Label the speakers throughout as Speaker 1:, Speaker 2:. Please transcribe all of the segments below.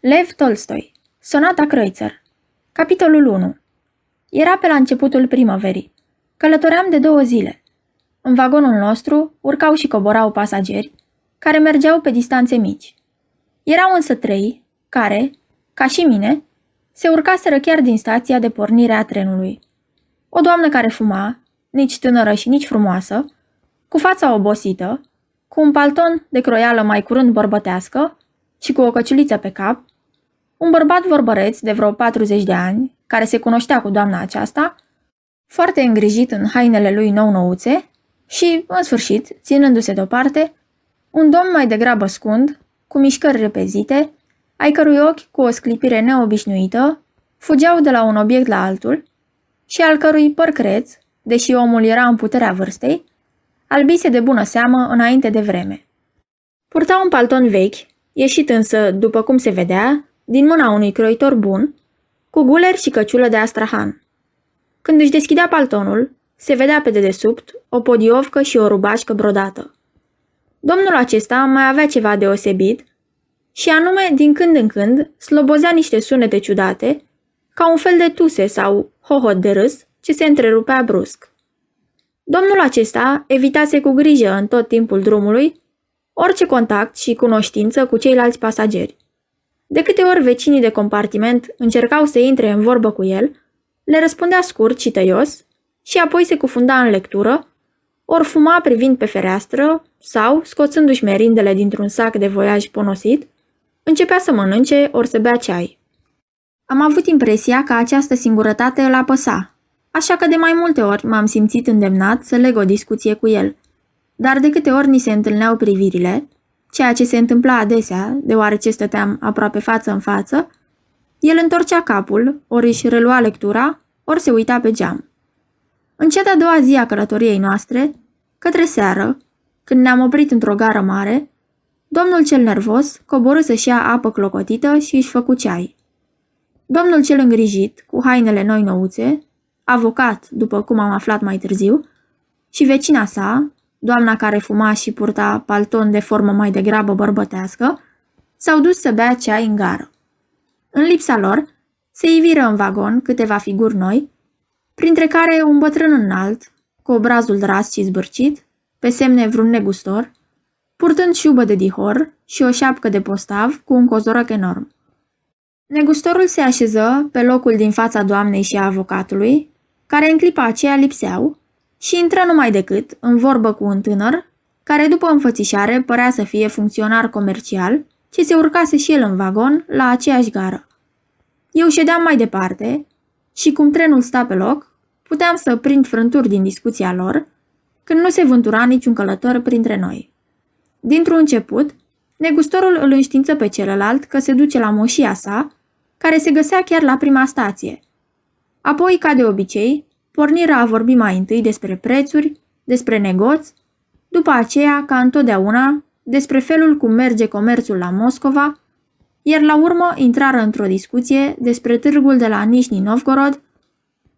Speaker 1: Lev Tolstoi Sonata Kreutzer Capitolul 1 Era pe la începutul primăverii. Călătoream de două zile. În vagonul nostru urcau și coborau pasageri, care mergeau pe distanțe mici. Erau însă trei, care, ca și mine, se urcaseră chiar din stația de pornire a trenului. O doamnă care fuma, nici tânără și nici frumoasă, cu fața obosită, cu un palton de croială mai curând bărbătească și cu o căciuliță pe cap, un bărbat vorbăreț de vreo 40 de ani, care se cunoștea cu doamna aceasta, foarte îngrijit în hainele lui nou-nouțe și, în sfârșit, ținându-se deoparte, un domn mai degrabă scund, cu mișcări repezite, ai cărui ochi, cu o sclipire neobișnuită, fugeau de la un obiect la altul și al cărui păr creț, deși omul era în puterea vârstei, albise de bună seamă înainte de vreme. Purta un palton vechi, ieșit însă, după cum se vedea, din mâna unui croitor bun, cu guler și căciulă de astrahan. Când își deschidea paltonul, se vedea pe dedesubt o podiovcă și o rubașcă brodată. Domnul acesta mai avea ceva deosebit și anume, din când în când, slobozea niște sunete ciudate, ca un fel de tuse sau hohot de râs ce se întrerupea brusc. Domnul acesta evitase cu grijă în tot timpul drumului orice contact și cunoștință cu ceilalți pasageri. De câte ori vecinii de compartiment încercau să intre în vorbă cu el, le răspundea scurt și tăios și apoi se cufunda în lectură, ori fuma privind pe fereastră sau, scoțându-și merindele dintr-un sac de voiaj ponosit, începea să mănânce ori să bea ceai. Am avut impresia că această singurătate îl apăsa, așa că de mai multe ori m-am simțit îndemnat să leg o discuție cu el. Dar de câte ori ni se întâlneau privirile, ceea ce se întâmpla adesea, deoarece stăteam aproape față în față, el întorcea capul, ori își relua lectura, ori se uita pe geam. În cea de-a doua zi a călătoriei noastre, către seară, când ne-am oprit într-o gară mare, domnul cel nervos coborâ să-și ia apă clocotită și își făcu ceai. Domnul cel îngrijit, cu hainele noi nouțe, avocat, după cum am aflat mai târziu, și vecina sa, doamna care fuma și purta palton de formă mai degrabă bărbătească, s-au dus să bea ceai în gară. În lipsa lor, se iviră în vagon câteva figuri noi, printre care un bătrân înalt, cu obrazul dras și zbârcit, pe semne vreun negustor, purtând șubă de dihor și o șapcă de postav cu un cozoroc enorm. Negustorul se așeză pe locul din fața doamnei și a avocatului, care în clipa aceea lipseau, și intră numai decât în vorbă cu un tânăr, care după înfățișare părea să fie funcționar comercial, ce se urcase și el în vagon la aceeași gară. Eu ședeam mai departe și cum trenul sta pe loc, puteam să prind frânturi din discuția lor, când nu se vântura niciun călător printre noi. Dintr-un început, negustorul îl înștiință pe celălalt că se duce la moșia sa, care se găsea chiar la prima stație. Apoi, ca de obicei, pornirea a vorbi mai întâi despre prețuri, despre negoți, după aceea, ca întotdeauna, despre felul cum merge comerțul la Moscova, iar la urmă intrară într-o discuție despre târgul de la Nișni Novgorod.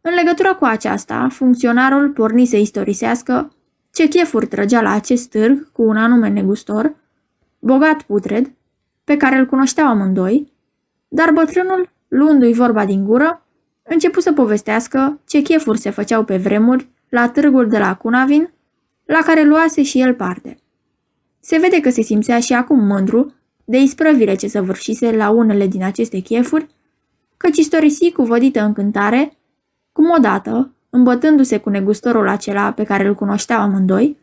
Speaker 1: În legătură cu aceasta, funcționarul porni să istorisească ce chefuri trăgea la acest târg cu un anume negustor, bogat putred, pe care îl cunoșteau amândoi, dar bătrânul, luându-i vorba din gură, începu să povestească ce chefuri se făceau pe vremuri la târgul de la Cunavin, la care luase și el parte. Se vede că se simțea și acum mândru de isprăvile ce săvârșise la unele din aceste chefuri, căci istorisi cu vădită încântare, cum odată, îmbătându-se cu negustorul acela pe care îl cunoșteau amândoi,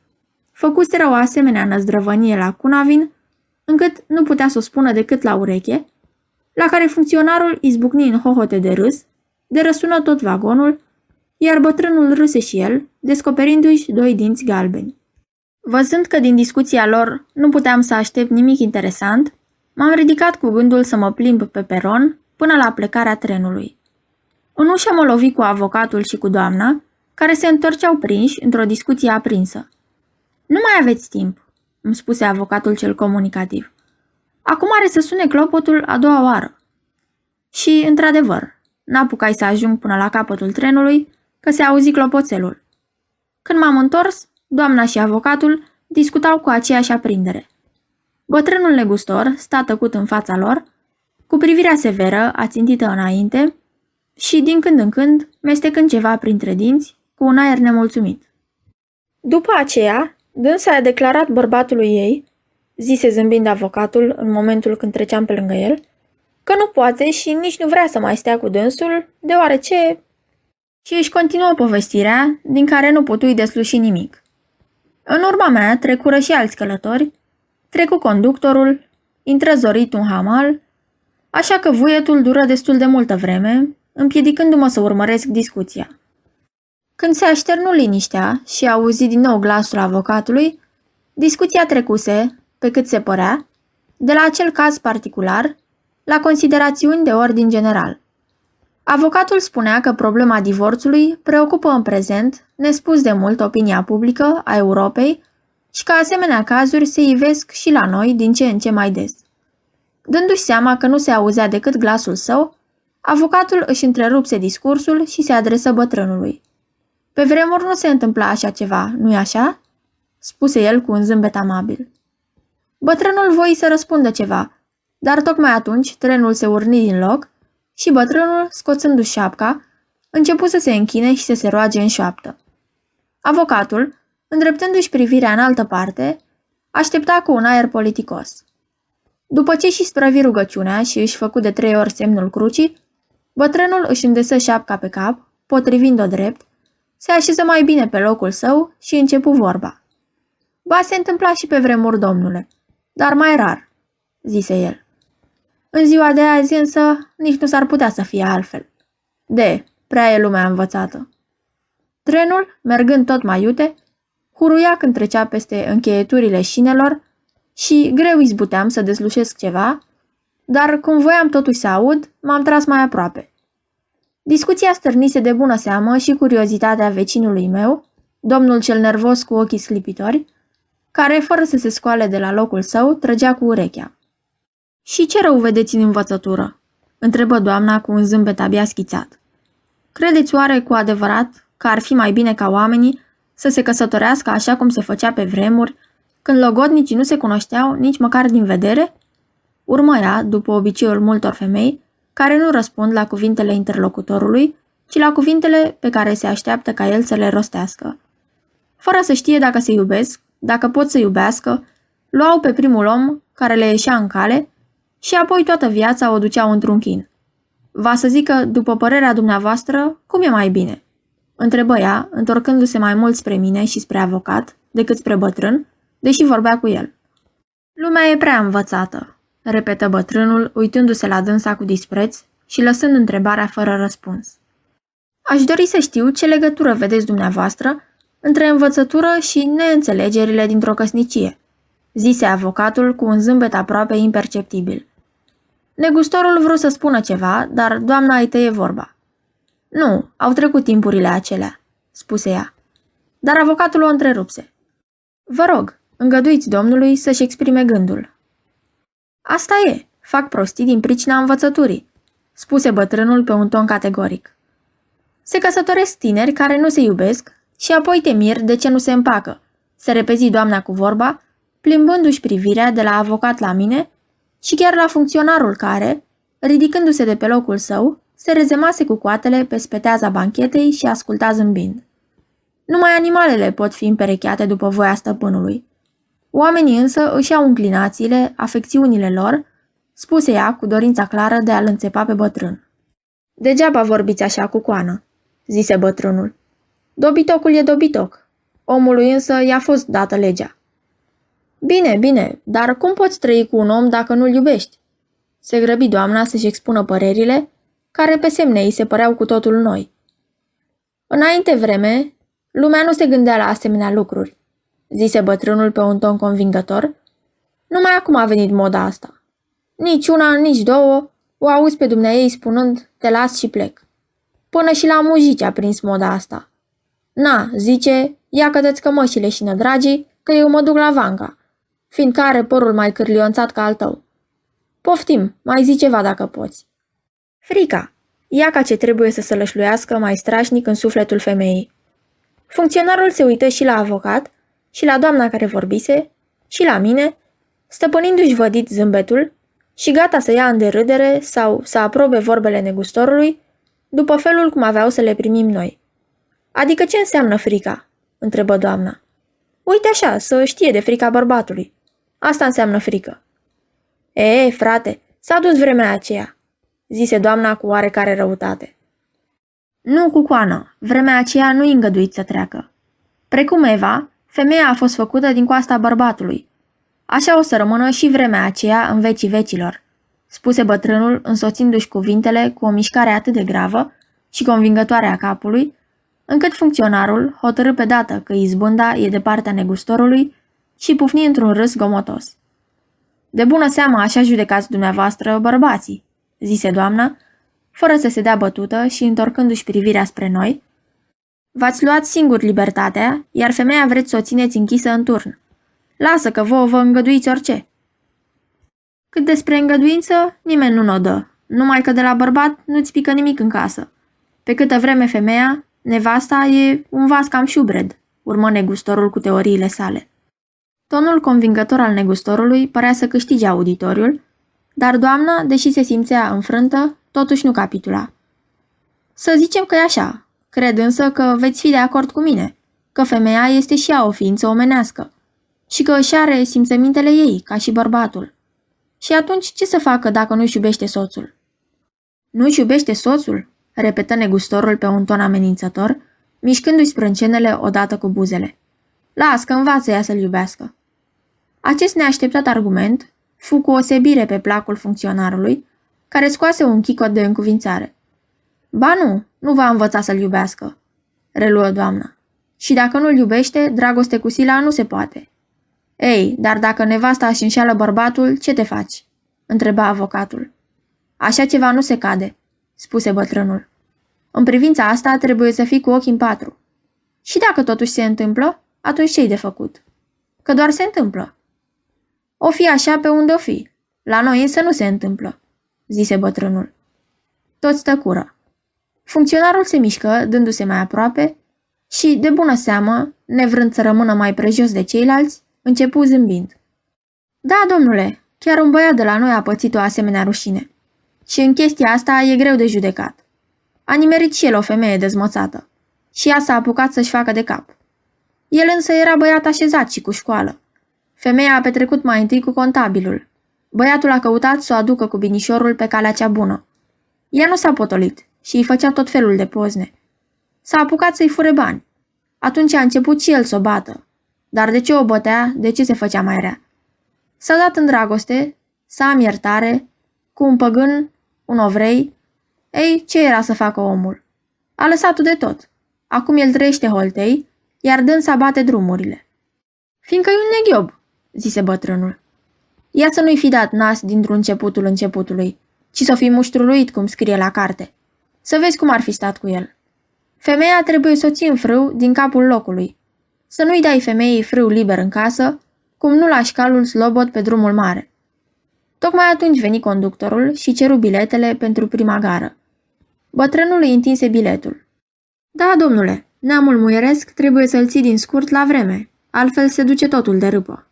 Speaker 1: făcuseră o asemenea năzdrăvănie la Cunavin, încât nu putea să o spună decât la ureche, la care funcționarul izbucni în hohote de râs, de răsună tot vagonul, iar bătrânul râse și el, descoperindu-și doi dinți galbeni. Văzând că din discuția lor nu puteam să aștept nimic interesant, m-am ridicat cu gândul să mă plimb pe peron până la plecarea trenului. În ușă mă lovi cu avocatul și cu doamna, care se întorceau prinși într-o discuție aprinsă. Nu mai aveți timp, îmi spuse avocatul cel comunicativ. Acum are să sune clopotul a doua oară. Și, într-adevăr, n-apucai să ajung până la capătul trenului, că se auzi clopoțelul. Când m-am întors, doamna și avocatul discutau cu aceeași aprindere. Bătrânul negustor sta tăcut în fața lor, cu privirea severă, ațintită înainte și, din când în când, mestecând ceva printre dinți, cu un aer nemulțumit. După aceea, dânsa a declarat bărbatului ei, zise zâmbind avocatul în momentul când treceam pe lângă el, că nu poate și nici nu vrea să mai stea cu dânsul, deoarece... Și își continuă povestirea, din care nu putui desluși nimic. În urma mea trecură și alți călători, trecu conductorul, intră zorit un hamal, așa că vuietul dură destul de multă vreme, împiedicându-mă să urmăresc discuția. Când se așternu liniștea și auzi din nou glasul avocatului, discuția trecuse, pe cât se părea, de la acel caz particular la considerațiuni de ordin general. Avocatul spunea că problema divorțului preocupă în prezent, nespus de mult, opinia publică a Europei și că asemenea cazuri se ivesc și la noi din ce în ce mai des. Dându-și seama că nu se auzea decât glasul său, avocatul își întrerupse discursul și se adresă bătrânului. Pe vremuri nu se întâmpla așa ceva, nu-i așa?" spuse el cu un zâmbet amabil. Bătrânul voi să răspundă ceva, dar tocmai atunci trenul se urni din loc și bătrânul, scoțându-și șapca, începu să se închine și să se roage în șoaptă. Avocatul, îndreptându-și privirea în altă parte, aștepta cu un aer politicos. După ce și sprăvi rugăciunea și își făcu de trei ori semnul crucii, bătrânul își îndesă șapca pe cap, potrivind-o drept, se așeză mai bine pe locul său și începu vorba. Ba se întâmpla și pe vremuri, domnule, dar mai rar, zise el. În ziua de azi însă nici nu s-ar putea să fie altfel. De, prea e lumea învățată. Trenul, mergând tot mai iute, huruia când trecea peste încheieturile șinelor și greu izbuteam să deslușesc ceva, dar cum voiam totuși să aud, m-am tras mai aproape. Discuția stârnise de bună seamă și curiozitatea vecinului meu, domnul cel nervos cu ochii sclipitori, care, fără să se scoale de la locul său, trăgea cu urechea. Și ce rău vedeți în învățătură?" întrebă doamna cu un zâmbet abia schițat. Credeți oare cu adevărat că ar fi mai bine ca oamenii să se căsătorească așa cum se făcea pe vremuri, când logodnicii nu se cunoșteau nici măcar din vedere? Urmă ea, după obiceiul multor femei, care nu răspund la cuvintele interlocutorului, ci la cuvintele pe care se așteaptă ca el să le rostească. Fără să știe dacă se iubesc, dacă pot să iubească, luau pe primul om care le ieșea în cale și apoi toată viața o duceau într-un chin. Va să zică, după părerea dumneavoastră, cum e mai bine? Întrebă ea, întorcându-se mai mult spre mine și spre avocat decât spre bătrân, deși vorbea cu el. Lumea e prea învățată, repetă bătrânul, uitându-se la dânsa cu dispreț și lăsând întrebarea fără răspuns. Aș dori să știu ce legătură vedeți dumneavoastră între învățătură și neînțelegerile dintr-o căsnicie, zise avocatul cu un zâmbet aproape imperceptibil. Negustorul vrut să spună ceva, dar doamna îi tăie vorba. Nu, au trecut timpurile acelea, spuse ea. Dar avocatul o întrerupse. Vă rog, îngăduiți domnului să-și exprime gândul. Asta e, fac prostii din pricina învățăturii, spuse bătrânul pe un ton categoric. Se căsătoresc tineri care nu se iubesc și apoi te mir de ce nu se împacă, se repezi doamna cu vorba, plimbându-și privirea de la avocat la mine și chiar la funcționarul care, ridicându-se de pe locul său, se rezemase cu coatele pe speteaza banchetei și asculta zâmbind. Numai animalele pot fi împerecheate după voia stăpânului. Oamenii însă își au înclinațiile, afecțiunile lor, spuse ea cu dorința clară de a-l înțepa pe bătrân. Degeaba vorbiți așa cu coană, zise bătrânul. Dobitocul e dobitoc. Omului însă i-a fost dată legea. Bine, bine, dar cum poți trăi cu un om dacă nu-l iubești? Se grăbi doamna să-și expună părerile, care pe semne îi se păreau cu totul noi. Înainte vreme, lumea nu se gândea la asemenea lucruri, zise bătrânul pe un ton convingător. Numai acum a venit moda asta. Nici una, nici două, o auzi pe dumneai spunând, te las și plec. Până și la mujici a prins moda asta. Na, zice, ia cădeți cămășile și nădragii, că eu mă duc la vanga fiindcă are părul mai cârlionțat ca al tău. Poftim, mai zi ceva dacă poți. Frica. Ea ca ce trebuie să se lășluiască mai strașnic în sufletul femeii. Funcționarul se uită și la avocat, și la doamna care vorbise, și la mine, stăpânindu-și vădit zâmbetul, și gata să ia în derâdere sau să aprobe vorbele negustorului, după felul cum aveau să le primim noi. Adică ce înseamnă frica? întrebă doamna. Uite așa, să știe de frica bărbatului. Asta înseamnă frică. E, frate, s-a dus vremea aceea, zise doamna cu oarecare răutate. Nu, cu coană, vremea aceea nu îngăduit să treacă. Precum Eva, femeia a fost făcută din coasta bărbatului. Așa o să rămână și vremea aceea în vecii vecilor, spuse bătrânul însoțindu-și cuvintele cu o mișcare atât de gravă și convingătoare a capului, încât funcționarul hotărâ pe dată că izbânda e de partea negustorului și pufni într-un râs gomotos. De bună seamă așa judecați dumneavoastră bărbații, zise doamna, fără să se dea bătută și întorcându-și privirea spre noi. V-ați luat singur libertatea, iar femeia vreți să o țineți închisă în turn. Lasă că vouă vă îngăduiți orice. Cât despre îngăduință, nimeni nu o dă, numai că de la bărbat nu-ți pică nimic în casă. Pe câtă vreme femeia, nevasta, e un vas cam șubred, urmă negustorul cu teoriile sale. Tonul convingător al negustorului părea să câștige auditoriul, dar doamna, deși se simțea înfrântă, totuși nu capitula. Să zicem că e așa. Cred însă că veți fi de acord cu mine, că femeia este și ea o ființă omenească și că își are simțămintele ei, ca și bărbatul. Și atunci ce să facă dacă nu-și iubește soțul? Nu-și iubește soțul? repetă negustorul pe un ton amenințător, mișcându-i sprâncenele odată cu buzele. Las că învață ea să-l iubească. Acest neașteptat argument fu cu osebire pe placul funcționarului, care scoase un chicot de încuvințare. Ba nu, nu va învăța să-l iubească, reluă doamna. Și dacă nu-l iubește, dragoste cu sila nu se poate. Ei, dar dacă nevasta își înșeală bărbatul, ce te faci? întreba avocatul. Așa ceva nu se cade, spuse bătrânul. În privința asta trebuie să fii cu ochii în patru. Și dacă totuși se întâmplă, atunci ce-i de făcut? Că doar se întâmplă. O fi așa pe unde o fi. La noi însă nu se întâmplă, zise bătrânul. Toți tăcură. Funcționarul se mișcă, dându-se mai aproape, și, de bună seamă, nevrând să rămână mai prejos de ceilalți, începu zâmbind. Da, domnule, chiar un băiat de la noi a pățit o asemenea rușine. Și în chestia asta e greu de judecat. A nimerit și el o femeie dezmățată. Și ea s-a apucat să-și facă de cap. El însă era băiat așezat și cu școală. Femeia a petrecut mai întâi cu contabilul. Băiatul a căutat să o aducă cu binișorul pe calea cea bună. Ea nu s-a potolit și îi făcea tot felul de pozne. S-a apucat să-i fure bani. Atunci a început și el să o bată. Dar de ce o bătea, de ce se făcea mai rea? S-a dat în dragoste, să am iertare, cu un păgân, un ovrei. Ei, ce era să facă omul? A lăsat-o de tot. Acum el trăiește holtei, iar dânsa bate drumurile. Fiindcă e un neghiob, zise bătrânul. Ia să nu-i fi dat nas dintr-un începutul începutului, ci să fi muștruluit cum scrie la carte. Să vezi cum ar fi stat cu el. Femeia trebuie să o ții în frâu din capul locului. Să nu-i dai femeii frâu liber în casă, cum nu lași calul slobot pe drumul mare. Tocmai atunci veni conductorul și ceru biletele pentru prima gară. Bătrânul îi întinse biletul. Da, domnule, neamul muieresc trebuie să-l ții din scurt la vreme, altfel se duce totul de râpă.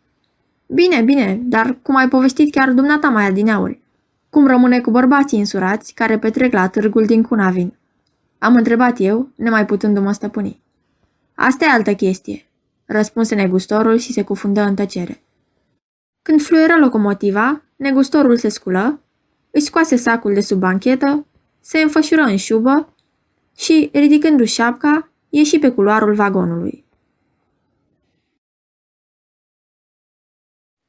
Speaker 1: Bine, bine, dar cum ai povestit chiar dumneata mai adineauri? Cum rămâne cu bărbații însurați care petrec la târgul din Cunavin? Am întrebat eu, nemai putându-mă stăpâni. Asta e altă chestie, răspunse negustorul și se cufundă în tăcere. Când fluieră locomotiva, negustorul se sculă, își scoase sacul de sub banchetă, se înfășură în șubă și, ridicându-și șapca, ieși pe culoarul vagonului.